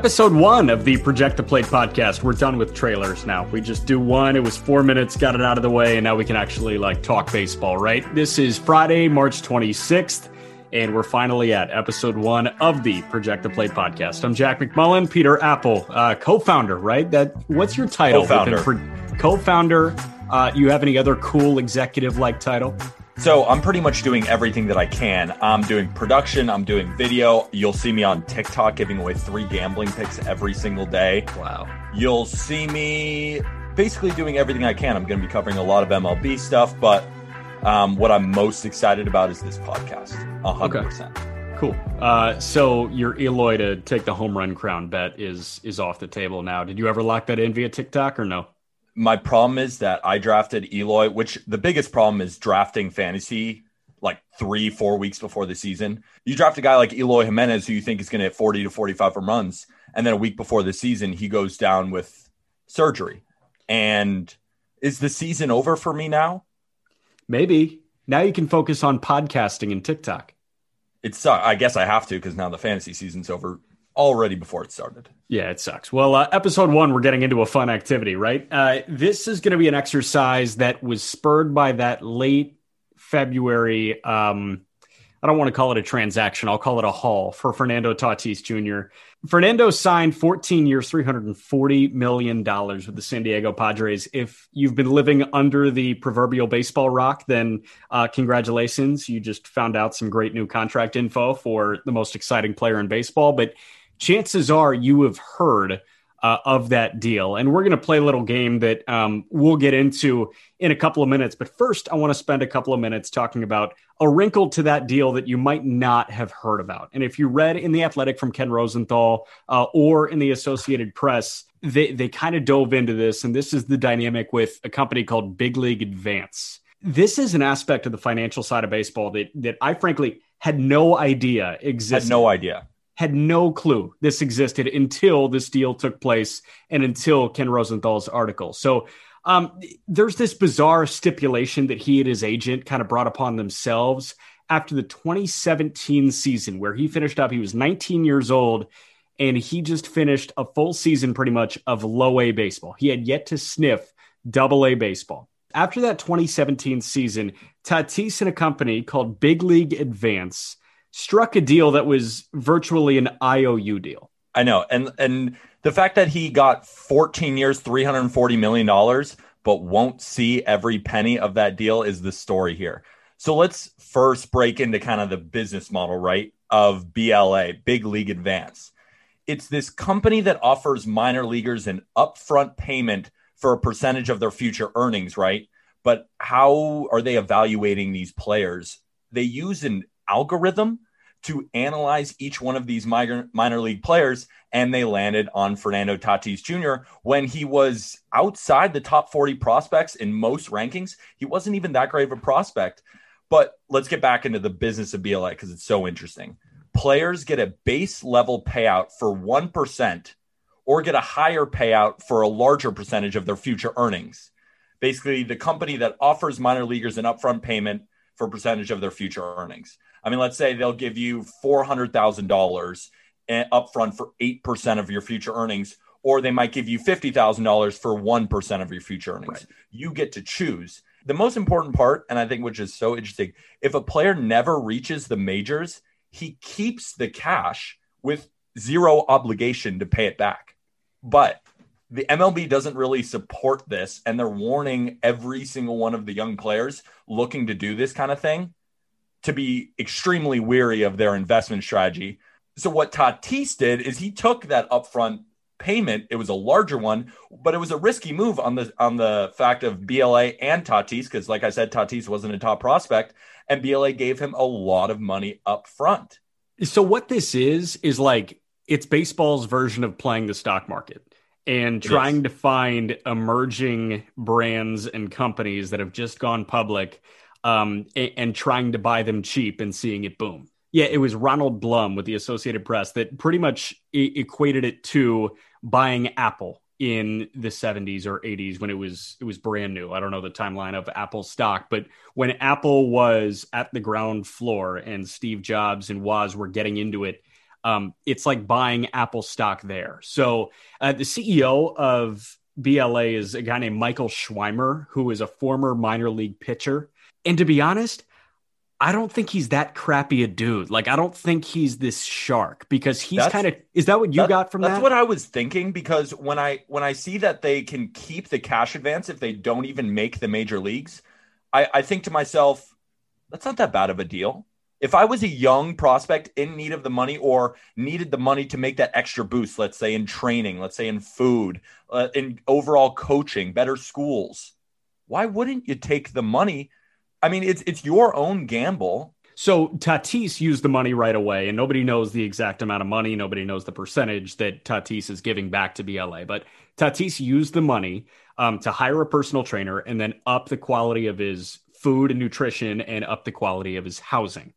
Episode one of the Project the Plate podcast. We're done with trailers now. We just do one. It was four minutes, got it out of the way, and now we can actually like talk baseball, right? This is Friday, March 26th, and we're finally at episode one of the Project the Plate podcast. I'm Jack McMullen, Peter Appel, uh, co-founder, right? That what's your title? Co-founder. Pro- co-founder. Uh, you have any other cool executive like title? So I'm pretty much doing everything that I can. I'm doing production, I'm doing video. You'll see me on TikTok giving away three gambling picks every single day. Wow. You'll see me basically doing everything I can. I'm going to be covering a lot of MLB stuff, but um, what I'm most excited about is this podcast. 100%. Cool. Uh, so your Eloy to take the home run crown bet is is off the table now. Did you ever lock that in via TikTok or no? My problem is that I drafted Eloy, which the biggest problem is drafting fantasy like three, four weeks before the season. You draft a guy like Eloy Jimenez, who you think is going to hit 40 to 45 home runs, and then a week before the season, he goes down with surgery. And is the season over for me now? Maybe. Now you can focus on podcasting and TikTok. It's uh, I guess I have to because now the fantasy season's over already before it started. Yeah, it sucks. Well, uh, episode one, we're getting into a fun activity, right? Uh, this is going to be an exercise that was spurred by that late February. Um, I don't want to call it a transaction. I'll call it a haul for Fernando Tatis Jr. Fernando signed 14 years, $340 million with the San Diego Padres. If you've been living under the proverbial baseball rock, then uh, congratulations. You just found out some great new contract info for the most exciting player in baseball. But chances are you have heard uh, of that deal. And we're going to play a little game that um, we'll get into in a couple of minutes. But first, I want to spend a couple of minutes talking about a wrinkle to that deal that you might not have heard about. And if you read in The Athletic from Ken Rosenthal uh, or in the Associated Press, they, they kind of dove into this. And this is the dynamic with a company called Big League Advance. This is an aspect of the financial side of baseball that, that I frankly had no idea existed Had no idea. Had no clue this existed until this deal took place and until Ken Rosenthal's article. So um, there's this bizarre stipulation that he and his agent kind of brought upon themselves after the 2017 season, where he finished up. He was 19 years old and he just finished a full season pretty much of low A baseball. He had yet to sniff double A baseball. After that 2017 season, Tatis and a company called Big League Advance struck a deal that was virtually an IOU deal. I know. And and the fact that he got 14 years, 340 million dollars, but won't see every penny of that deal is the story here. So let's first break into kind of the business model, right? Of BLA, Big League Advance. It's this company that offers minor leaguers an upfront payment for a percentage of their future earnings, right? But how are they evaluating these players? They use an algorithm to analyze each one of these minor, minor league players, and they landed on Fernando Tatis Jr. when he was outside the top 40 prospects in most rankings. He wasn't even that great of a prospect. But let's get back into the business of BLA because it's so interesting. Players get a base level payout for 1% or get a higher payout for a larger percentage of their future earnings. Basically, the company that offers minor leaguers an upfront payment for percentage of their future earnings. I mean, let's say they'll give you $400,000 eh, upfront for 8% of your future earnings, or they might give you $50,000 for 1% of your future earnings. Right. You get to choose. The most important part, and I think which is so interesting, if a player never reaches the majors, he keeps the cash with zero obligation to pay it back. But the MLB doesn't really support this, and they're warning every single one of the young players looking to do this kind of thing to be extremely weary of their investment strategy. So, what Tatis did is he took that upfront payment. It was a larger one, but it was a risky move on the on the fact of BLA and Tatis, because like I said, Tatis wasn't a top prospect, and BLA gave him a lot of money up front. So what this is is like it's baseball's version of playing the stock market and trying to find emerging brands and companies that have just gone public um, and, trying to buy them cheap and seeing it boom. Yeah, it was Ronald Blum with the Associated Press that pretty much e- equated it to buying Apple in the 70s or 80s when it was it was brand new. I don't know the timeline of Apple stock, but when Apple was at the ground floor and Steve Jobs and Woz were getting into it, um, it's like buying Apple stock there. So uh, the CEO of BLA is a guy named Michael Schwimer, who is a former minor league pitcher. And to be honest, I don't think he's that crappy a dude. Like I don't think he's this shark because he's kind of is that what you that, got from that's that? That's what I was thinking because when I when I see that they can keep the cash advance if they don't even make the major leagues, I, I think to myself, that's not that bad of a deal. If I was a young prospect in need of the money or needed the money to make that extra boost, let's say in training, let's say in food, uh, in overall coaching, better schools, why wouldn't you take the money I mean, it's it's your own gamble. So Tatis used the money right away, and nobody knows the exact amount of money. Nobody knows the percentage that Tatis is giving back to BLA. But Tatis used the money um, to hire a personal trainer and then up the quality of his food and nutrition and up the quality of his housing.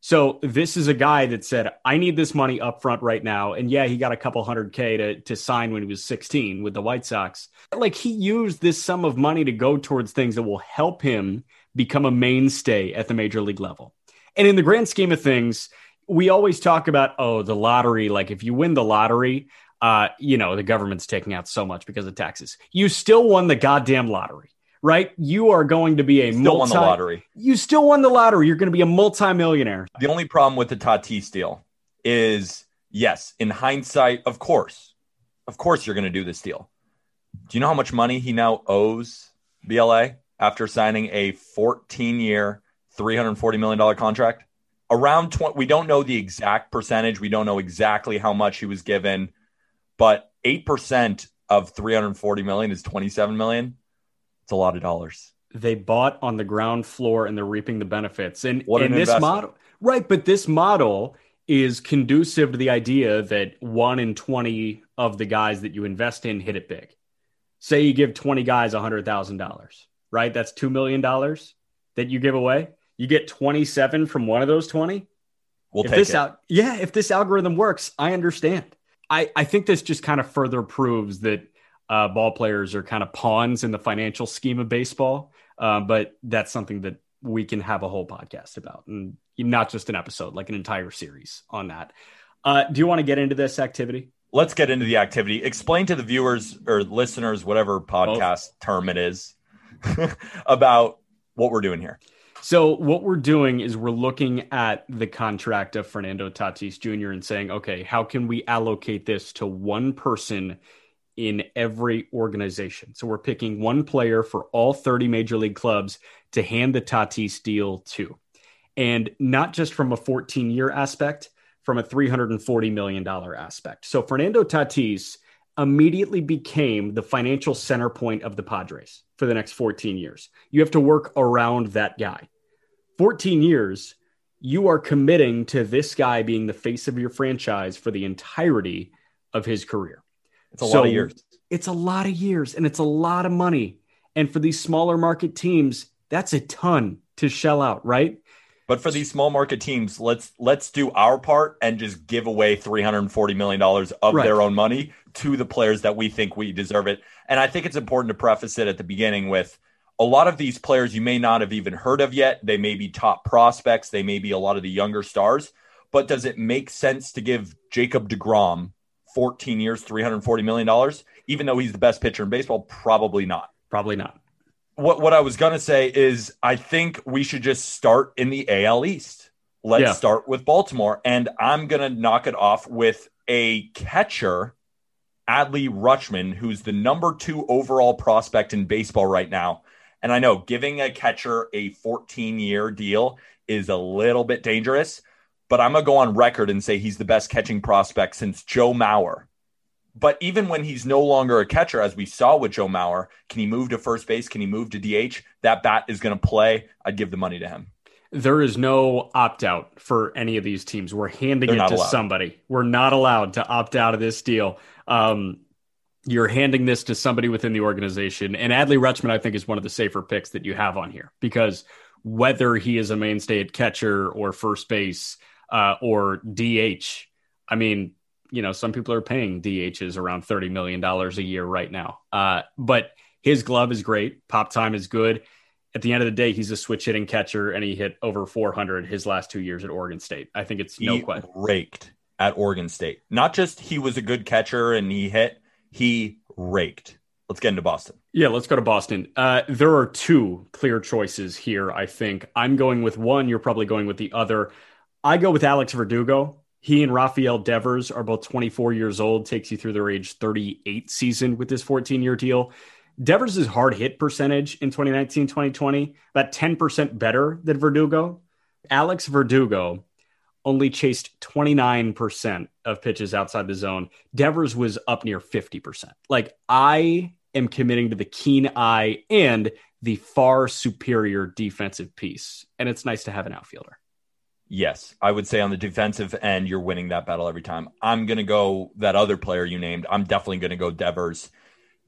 So this is a guy that said, I need this money up front right now. And yeah, he got a couple hundred K to, to sign when he was 16 with the White Sox. Like he used this sum of money to go towards things that will help him become a mainstay at the major league level. And in the grand scheme of things, we always talk about, oh, the lottery. Like if you win the lottery, uh, you know, the government's taking out so much because of taxes. You still won the goddamn lottery, right? You are going to be a still multi- won the lottery. You still won the lottery. You're going to be a multimillionaire. The only problem with the Tatis deal is, yes, in hindsight, of course, of course, you're going to do this deal. Do you know how much money he now owes BLA? After signing a 14 year, $340 million contract. Around 20, we don't know the exact percentage. We don't know exactly how much he was given, but 8% of 340 million is 27 million. It's a lot of dollars. They bought on the ground floor and they're reaping the benefits. And what in this model, right? But this model is conducive to the idea that one in 20 of the guys that you invest in hit it big. Say you give 20 guys $100,000 right? That's $2 million that you give away. You get 27 from one of those 20. We'll if take this it. Out, yeah, if this algorithm works, I understand. I, I think this just kind of further proves that uh, ball players are kind of pawns in the financial scheme of baseball. Uh, but that's something that we can have a whole podcast about, and not just an episode, like an entire series on that. Uh, do you want to get into this activity? Let's get into the activity. Explain to the viewers or listeners, whatever podcast Both. term it is, about what we're doing here. So what we're doing is we're looking at the contract of Fernando Tatis Jr. and saying, okay, how can we allocate this to one person in every organization? So we're picking one player for all 30 major league clubs to hand the Tatis deal to. And not just from a 14 year aspect, from a $340 million aspect. So Fernando Tatis immediately became the financial center point of the Padres for the next 14 years. You have to work around that guy. 14 years, you are committing to this guy being the face of your franchise for the entirety of his career. It's a so lot of years. It's a lot of years and it's a lot of money. And for these smaller market teams, that's a ton to shell out, right? But for these small market teams, let's let's do our part and just give away 340 million dollars of right. their own money to the players that we think we deserve it. And I think it's important to preface it at the beginning with a lot of these players you may not have even heard of yet. They may be top prospects, they may be a lot of the younger stars. But does it make sense to give Jacob DeGrom 14 years, $340 million, even though he's the best pitcher in baseball? Probably not. Probably not. What, what I was going to say is, I think we should just start in the AL East. Let's Yeah. start with Baltimore. And I'm going to knock it off with a catcher, Adley Rutschman, who's the number two overall prospect in baseball right now. And I know giving a catcher a 14 year deal is a little bit dangerous, but I'm going to go on record and say he's the best catching prospect since Joe Mauer. But even when he's no longer a catcher, as we saw with Joe Mauer, can he move to first base? Can he move to DH? That bat is going to play. I'd give the money to him. There is no opt out for any of these teams. We're handing They're it to allowed. somebody. We're not allowed to opt out of this deal. Um, you're handing this to somebody within the organization. And Adley Rutschman, I think, is one of the safer picks that you have on here because whether he is a mainstay at catcher or first base uh, or DH, I mean, you know, some people are paying DHs around $30 million a year right now. Uh, but his glove is great. Pop time is good. At the end of the day, he's a switch hitting catcher and he hit over 400 his last two years at Oregon State. I think it's no he question. raked at Oregon State. Not just he was a good catcher and he hit, he raked. Let's get into Boston. Yeah, let's go to Boston. Uh, there are two clear choices here, I think. I'm going with one. You're probably going with the other. I go with Alex Verdugo. He and Rafael Devers are both 24 years old, takes you through their age 38 season with this 14 year deal. Devers' hard hit percentage in 2019 2020, about 10% better than Verdugo. Alex Verdugo only chased 29% of pitches outside the zone. Devers was up near 50%. Like, I am committing to the keen eye and the far superior defensive piece. And it's nice to have an outfielder. Yes, I would say on the defensive end, you're winning that battle every time. I'm going to go that other player you named. I'm definitely going to go Devers.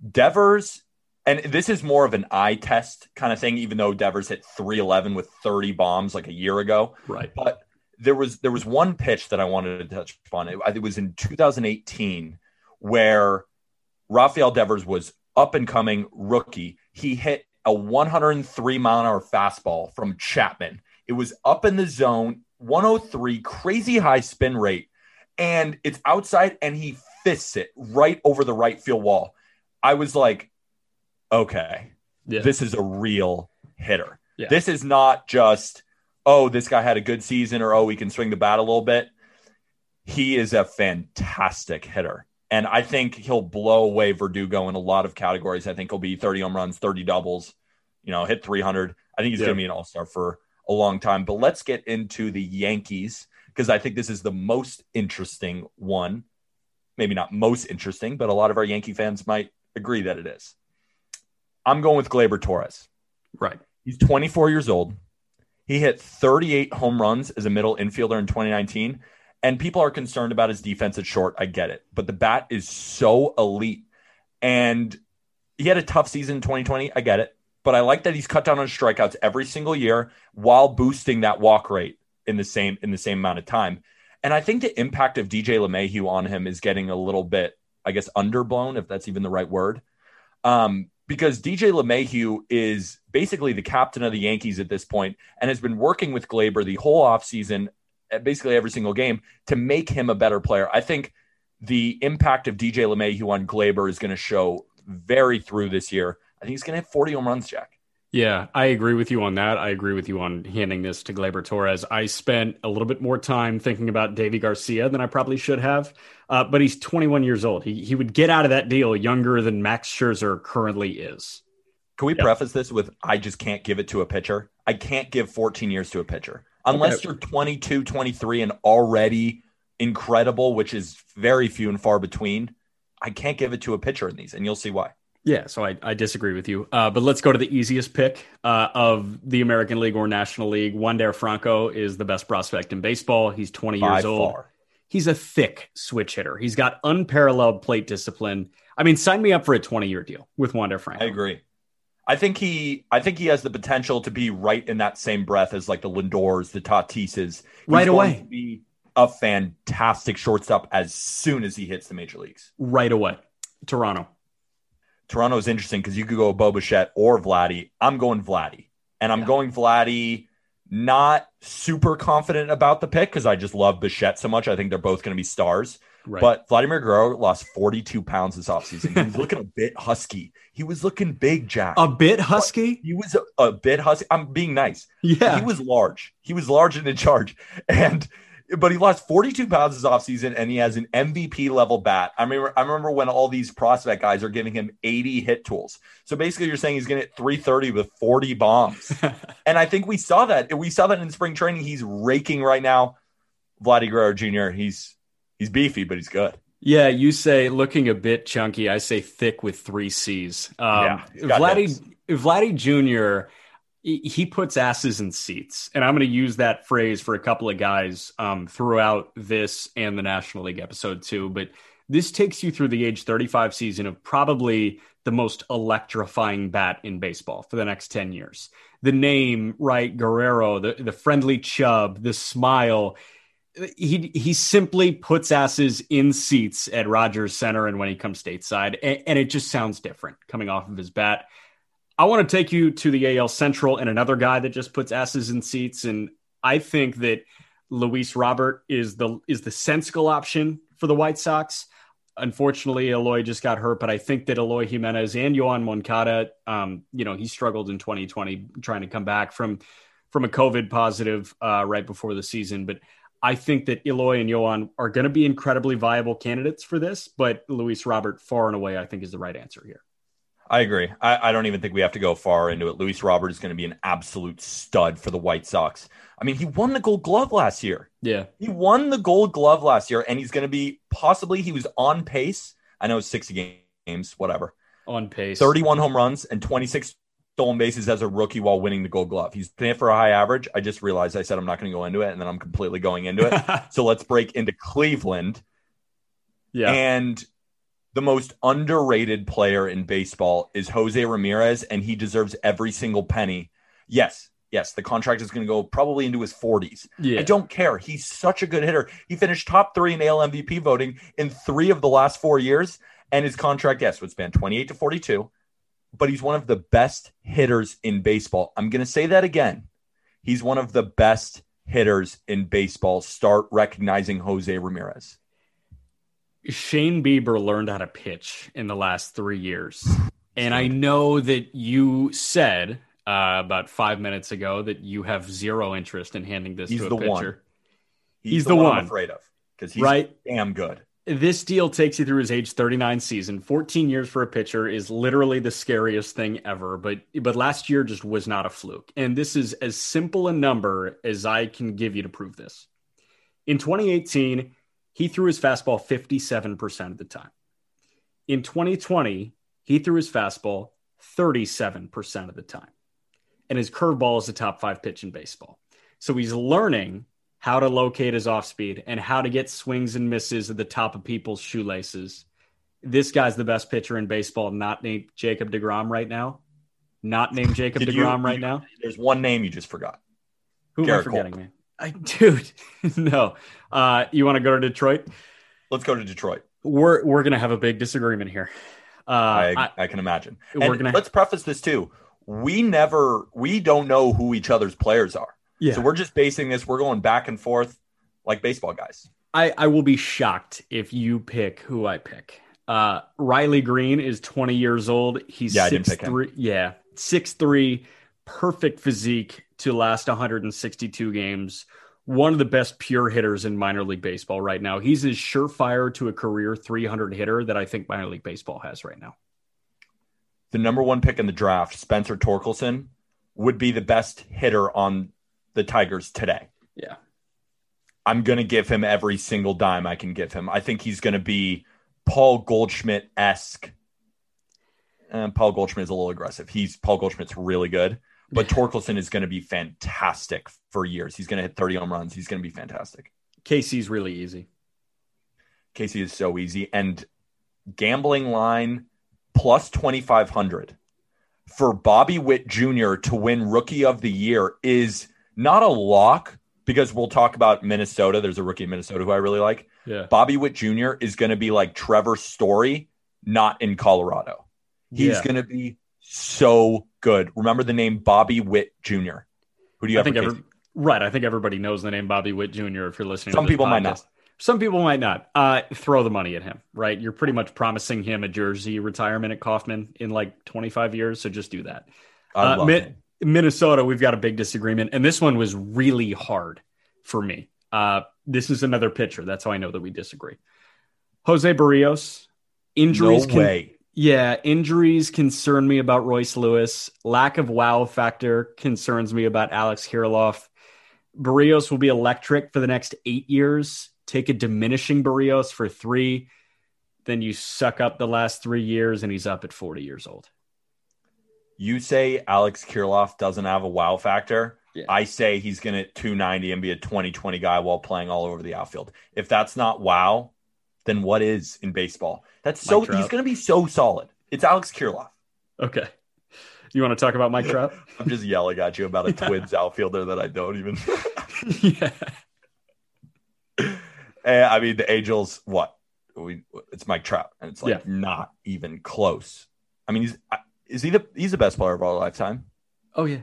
Devers, and this is more of an eye test kind of thing, even though Devers hit 311 with 30 bombs like a year ago. Right. But there was there was one pitch that I wanted to touch upon. It, it was in 2018 where Rafael Devers was up and coming rookie. He hit a 103 mile an hour fastball from Chapman. It was up in the zone, 103, crazy high spin rate, and it's outside, and he fists it right over the right field wall. I was like, okay, Yeah. this is a real hitter. Yeah. This is not just, oh, this guy had a good season or oh, he can swing the bat a little bit. He is a fantastic hitter. And I think he'll blow away Verdugo in a lot of categories. I think he'll be 30 home runs, 30 doubles, you know, hit 300. I think he's Yeah. going to be an all star for a long time. But let's get into the Yankees because I think this is the most interesting one. Maybe not most interesting, but a lot of our Yankee fans might agree that it is. I'm going with Gleyber Torres. Right. He's 24 years old. He hit 38 home runs as a middle infielder in 2019. And people are concerned about his defense at short. I get it. But the bat is so elite. And he had a tough season in 2020. I get it. But I like that he's cut down on strikeouts every single year while boosting that walk rate in the same in the same amount of time. And I think the impact of DJ LeMahieu on him is getting a little bit, I guess, underblown, if that's even the right word. Um, because DJ LeMahieu is basically the captain of the Yankees at this point and has been working with Gleyber the whole offseason, at basically every single game, to make him a better player. I think the impact of DJ LeMahieu on Gleyber is going to show very through this year. I think he's going to hit 40 home runs, Jack. Yeah, I agree with you on that. I agree with you on handing this to Gleyber Torres. I spent a little bit more time thinking about Deivi Garcia than I probably should have, uh, but he's 21 years old. He, he would get out of that deal younger than Max Scherzer currently is. Can we preface this with I just can't give it to a pitcher? I can't give 14 years to a pitcher. Unless Okay. you're 22, 23 and already incredible, which is very few and far between. I can't give it to a pitcher in these, and you'll see why. Yeah, so I, I disagree with you. Uh, but let's go to the easiest pick uh, of the American League or National League. Wander Franco is the best prospect in baseball. He's 20 By years old. far. He's a thick switch hitter. He's got unparalleled plate discipline. I mean, sign me up for a 20 year deal with Wander Franco. I agree. I think he I think he has the potential to be right in that same breath as like the Lindors, the Tatises. He's Right going away. to be a fantastic shortstop as soon as he hits the major leagues. Right away. Toronto. Toronto is interesting because you could go Bo Bichette or Vladdy. I'm going Vladdy, and I'm Yeah. going Vladdy. Not super confident about the pick because I just love Bichette so much. I think they're both going to be stars. Right. But Vladimir Guerrero lost 42 pounds this offseason. He was looking a bit husky. He was looking big, Jack. a bit husky. he was a, a bit husky. I'm being nice. Yeah. He was large. He was large and in charge. And but he lost 42 pounds this offseason and he has an MVP level bat. I remember I remember when all these prospect guys are giving him 80 hit tools. So basically you're saying he's gonna hit 330 with 40 bombs. and I think we saw that. We saw that in spring training. He's raking right now. Vladdy Guerrero Jr. He's he's beefy, but he's good. Yeah, you say looking a bit chunky. I say thick with three C's. Um, Yeah, Vladdy. Vladdy Jr. he- puts asses in seats, and I'm going to use that phrase for a couple of guys um, throughout this and the National League episode too. But this takes you through the age 35 season of probably the most electrifying bat in baseball for the next 10 years. The name, right? Guerrero, the the friendly chub, the smile he he simply puts asses in seats at Rogers Center and when he comes stateside, and, and it just sounds different coming off of his bat. I want to take you to the AL Central and another guy that just puts asses in seats, and I think that Luis Robert is the is the sensible option for the White Sox. Unfortunately, Eloy just got hurt, but I think that Eloy Jimenez and Yoan Moncada, um, you know, he struggled in 2020 trying to come back from from a COVID positive uh, right before the season, but I think that Eloy and Yoan are going to be incredibly viable candidates for this, but Luis Robert, far and away, I think is the right answer here. I agree. I, I don't even think we have to go far into it. Luis Robert is going to be an absolute stud for the White Sox. I mean, he won the gold glove last year. Yeah. He won the gold glove last year, and he's going to be possibly, he was on pace. I know it's 60 games, whatever. On pace. 31 home runs and 26 stolen bases as a rookie while winning the gold glove. He's playing for a high average. I just realized I said I'm not going to go into it, and then I'm completely going into it. so let's break into Cleveland. yeah. And the most underrated player in baseball is Jose Ramirez, and he deserves every single penny. Yes, yes, the contract is going to go probably into his 40s. yeah. I don't care. He's such a good hitter. He finished top three in AL MVP voting in three of the last four years, and his contract, yes, would span 28 to 42, but he's one of the best hitters in baseball. I'm going to say that again. He's one of the best hitters in baseball. Start recognizing Jose Ramirez. Shane Bieber learned how to pitch in the last three years. And I know that you said uh, about five minutes ago that you have zero interest in handing this He's to a the pitcher. one. He's the one. I'm afraid of because he's Right. damn good. This deal takes you through his age 39 season. 14 years for a pitcher is literally the scariest thing ever, but but last year just was not a fluke. And this is as simple a number as I can give you to prove this. In 2018, he threw his fastball 57% of the time. In 2020, he threw his fastball 37% of the time. And his curveball is the top 5 pitch in baseball. So he's learning how to locate his off speed and how to get swings and misses at the top of people's shoelaces. This guy's the best pitcher in baseball, not named Jacob DeGrom right now. Not named Jacob Did you- DeGrom right you- now. There's one name you just forgot. Who am I Garrett forgetting, Cole. man? I, dude, no. Uh, you want to go to Detroit? Let's go to Detroit. We're we're gonna have a big disagreement here. Uh, I, I- can imagine. We're gonna- let's preface this too. We never, we don't know who each other's players are. yeah, So we're just basing this. We're going back and forth like baseball guys. I, I will be shocked if you pick who I pick. Uh, Riley Greene is 20 years old. He's Yeah, I didn't six three. Yeah, six three, perfect physique to last 162 games. One of the best pure hitters in minor league baseball right now. He's as surefire to a career 300 hitter that I think minor league baseball has right now. The number one pick in the draft, Spencer Torkelson, would be the best hitter on the Tigers today. Yeah. I'm going to give him every single dime I can give him. I think he's going to be Paul Goldschmidt esque. And eh, Paul Goldschmidt is a little aggressive. He's Paul Goldschmidt's really good, but Torkelson is going to be fantastic for years. He's going to hit 30 home runs. He's going to be fantastic. Casey's really easy. Casey is so easy. And gambling line plus 2,500 for Bobby Witt Jr. to win Rookie of the Year is not a lock because we'll talk about Minnesota. There's a rookie in Minnesota who I really like. Yeah. Bobby Witt Jr. is going to be like Trevor Story, not in Colorado. He's Yeah. going to be so good. Remember the name Bobby Witt Jr. Who do you I have? think for every, right. I think everybody knows the name Bobby Witt Jr. If you're listening, Some to this people might not. Some people might not. Uh, throw the money at him, right? You're pretty much promising him a jersey retirement at Kauffman in like 25 years, so just do that. Uh, Mi- Minnesota, we've got a big disagreement, and this one was really hard for me. Uh, this is another pitcher. That's how I know that we disagree. Jose Berrios, injuries. No way. Yeah, injuries concern me about Royce Lewis. Lack of wow factor concerns me about Alex Kirilloff. Berrios will be electric for the next eight years. Take a diminishing Berrios for three. Then you suck up the last three years, and he's up at 40 years old. You say Alex Kirilloff doesn't have a wow factor. Yeah. I say he's going to 290 and be a 2020 guy while playing all over the outfield. If that's not wow, then what is in baseball? That's so he's going to be so solid. It's Alex Kirilloff. Okay. You want to talk about Mike Trout? I'm just yelling at you about a Twins outfielder that I don't even. yeah. Eh, I mean, the Angels. What? We it's Mike Trout, and it's like Yeah. not even close. I mean, he's is he the he's the best player of our lifetime? Oh, yeah.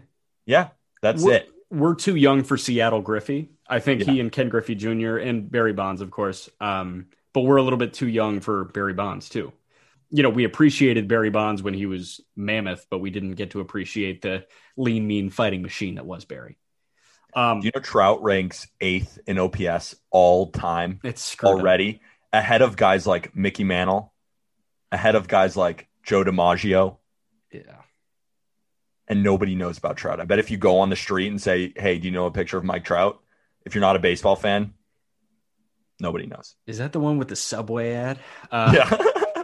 Yeah, that's we're, it. We're too young for Seattle Griffey. I think Yeah. he and Ken Griffey Jr. and Barry Bonds, of course. Um, but we're a little bit too young for Barry Bonds too. You know, we appreciated Barry Bonds when he was mammoth, but we didn't get to appreciate the lean, mean fighting machine that was Barry. Um, you know Trout ranks eighth in OPS all time it's screwed up. already, ahead of guys like Mickey Mantle, ahead of guys like Joe DiMaggio, Yeah. and nobody knows about Trout. I bet if you go on the street and say, "Hey, do you know a picture of Mike Trout?" If you're not a baseball fan, nobody knows. Is that the one with the subway ad? Uh, Yeah.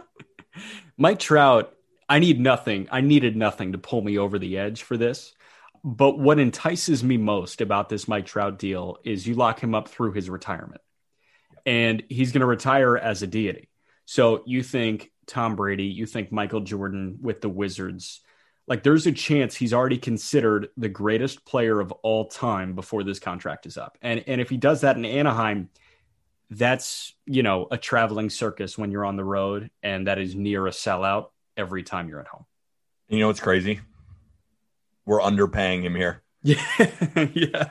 Mike Trout, I need nothing. I needed nothing to pull me over the edge for this. But what entices me most about this Mike Trout deal is you lock him up through his retirement. And he's going to retire as a deity. So you think Tom Brady, you think Michael Jordan with the Wizards. Like there's a chance he's already considered the greatest player of all time before this contract is up. And and if he does that in Anaheim, that's you know a traveling circus when you're on the road and that is near a sellout every time you're at home you know what's crazy? We're underpaying him here. yeah yeah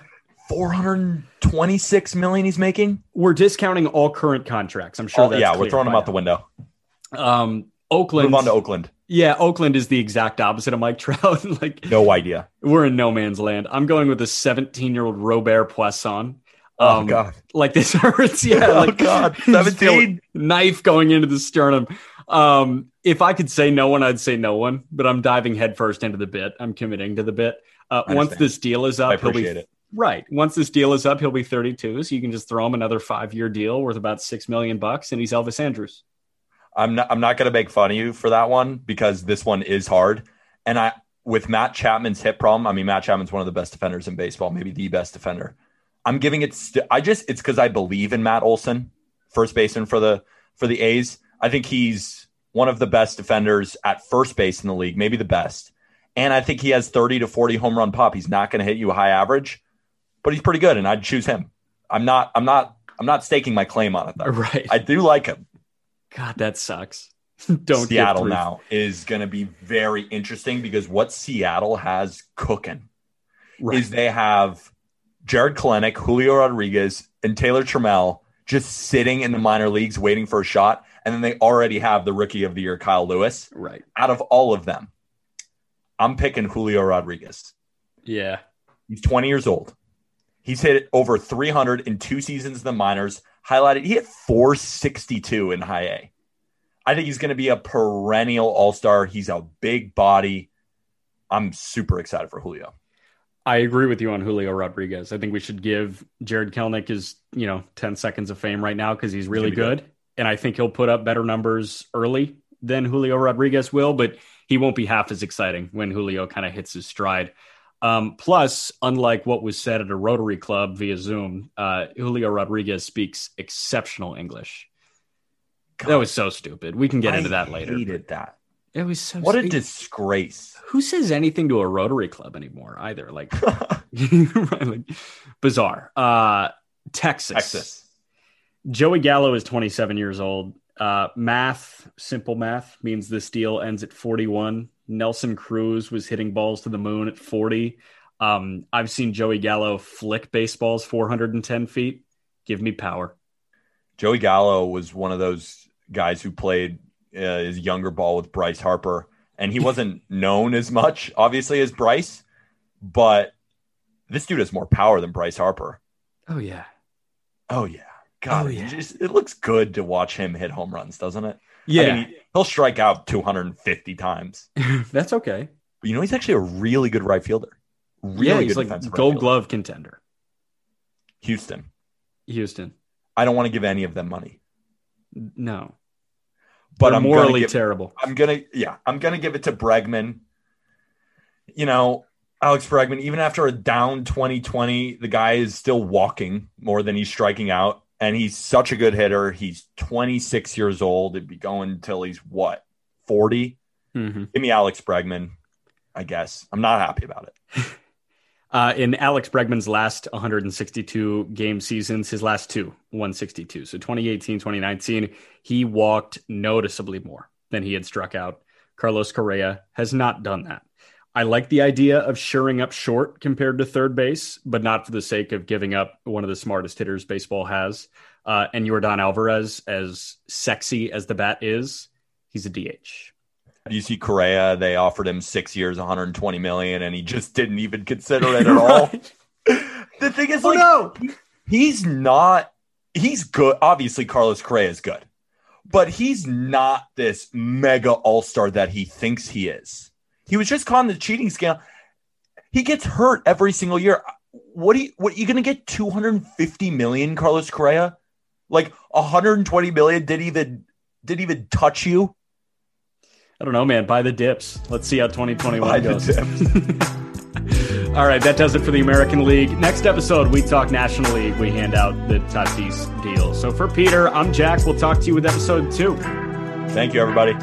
426 million he's making. we're discounting all current contracts i'm sure Oh, that's yeah, we're throwing him by out the window. um oakland Move on to Oakland. yeah oakland is the exact opposite of mike trout like No idea. we're in no man's land i'm going with a 17 year old Robert Puason Oh Um, God. like this hurts yeah Oh, like God. 17? knife going into the sternum um if i could say no one i'd say no one but i'm diving headfirst into the bit i'm committing to the bit uh, once this deal is up I he'll be appreciate it. right once this deal is up he'll be 32 so you can just throw him another five year deal worth about six million bucks and he's Elvis Andrus I'm not I'm not gonna make fun of you for that one because this one is hard. And I with Matt Chapman's hip problem, I mean Matt Chapman's one of the best defenders in baseball, maybe the best defender. I'm giving it st- I just it's because I believe in Matt Olson, first baseman for the for the A's. I think he's one of the best defenders at first base in the league, maybe the best. And I think he has 30 to 40 home run pop. He's not going to hit you a high average, but he's pretty good and I'd choose him. I'm not I'm not I'm not staking my claim on it though. right I do like him. god that sucks don't Seattle now is going to be very interesting because what Seattle has cooking right. is they have Jarred Kelenic, Julio Rodriguez, and Taylor Trammell just sitting in the minor leagues waiting for a shot, and then they already have the rookie of the year, Kyle Lewis. right Out of all of them, I'm picking Julio Rodriguez. yeah He's 20 years old. He's hit over 300 in two seasons in the minors. Highlighted, he hit 462 in high A. I think he's going to be a perennial all star. He's a big body. I'm super excited for Julio. I agree with you on Julio Rodriguez. I think we should give Jarred Kelenic his, you know, 10 seconds of fame right now because he's really gonna be good. And I think he'll put up better numbers early than Julio Rodriguez will, but he won't be half as exciting when Julio kind of hits his stride. Um, plus, unlike what was said at a Rotary Club via Zoom, uh, Julio Rodriguez speaks exceptional English. That was so stupid. We can get into that later. Hated that. It was so What a disgrace. who says anything to a Rotary Club anymore either? Like, right, like, bizarre. Uh, Texas. Texas. Joey Gallo is 27 years old. Uh, math, simple math means this deal ends at 41. Nelson Cruz was hitting balls to the moon at 40. Um, I've seen Joey Gallo flick baseballs 410 feet. Give me power. Joey Gallo was one of those guys who played uh, his younger ball with Bryce Harper, and he wasn't known as much, obviously, as Bryce, but this dude has more power than Bryce Harper. Oh, yeah. Oh, yeah. God, Oh, it just- it looks good to watch him hit home runs, doesn't it? Yeah, I mean, he, he'll strike out 250 times. that's okay. But you know, he's actually a really good right fielder. Really yeah, he's like right gold fielder. glove contender. Houston. Houston. I don't want to give any of them money, No. But They're I'm morally give, terrible. I'm gonna, yeah, I'm gonna give it to Bregman. You know, Alex Bregman, even after a down 2020, the guy is still walking more than he's striking out, and he's such a good hitter. He's 26 years old. It'd be going till he's what 40. Mhm. Give me Alex Bregman. I guess I'm not happy about it. Uh, in Alex Bregman's last 162 game seasons, his last two, 162. So 2018, 2019, he walked noticeably more than he had struck out. Carlos Correa has not done that. I like the idea of shoring up short compared to third base, but not for the sake of giving up one of the smartest hitters baseball has. Uh, and Yordan Alvarez, as sexy as the bat is, he's a DH. You see Correa? They offered him six years, 120 million, and he just didn't even consider it at all. the thing is, Oh, like, no. he's not. He's good. Obviously, Carlos Correa is good, but he's not this mega all star that he thinks he is. He was just caught in the cheating scandal. He gets hurt every single year. What are you? What you going to get? 250 million, Carlos Correa? Like 120 million? didn't even didn't even touch you? I don't know, man. Buy the dips. Let's see how 2021 Buy goes. All right, that does it for the American League. Next episode, we talk National League. We hand out the Tatis deal. So for Peter, I'm Jack. We'll talk to you with episode two. Thank you, everybody.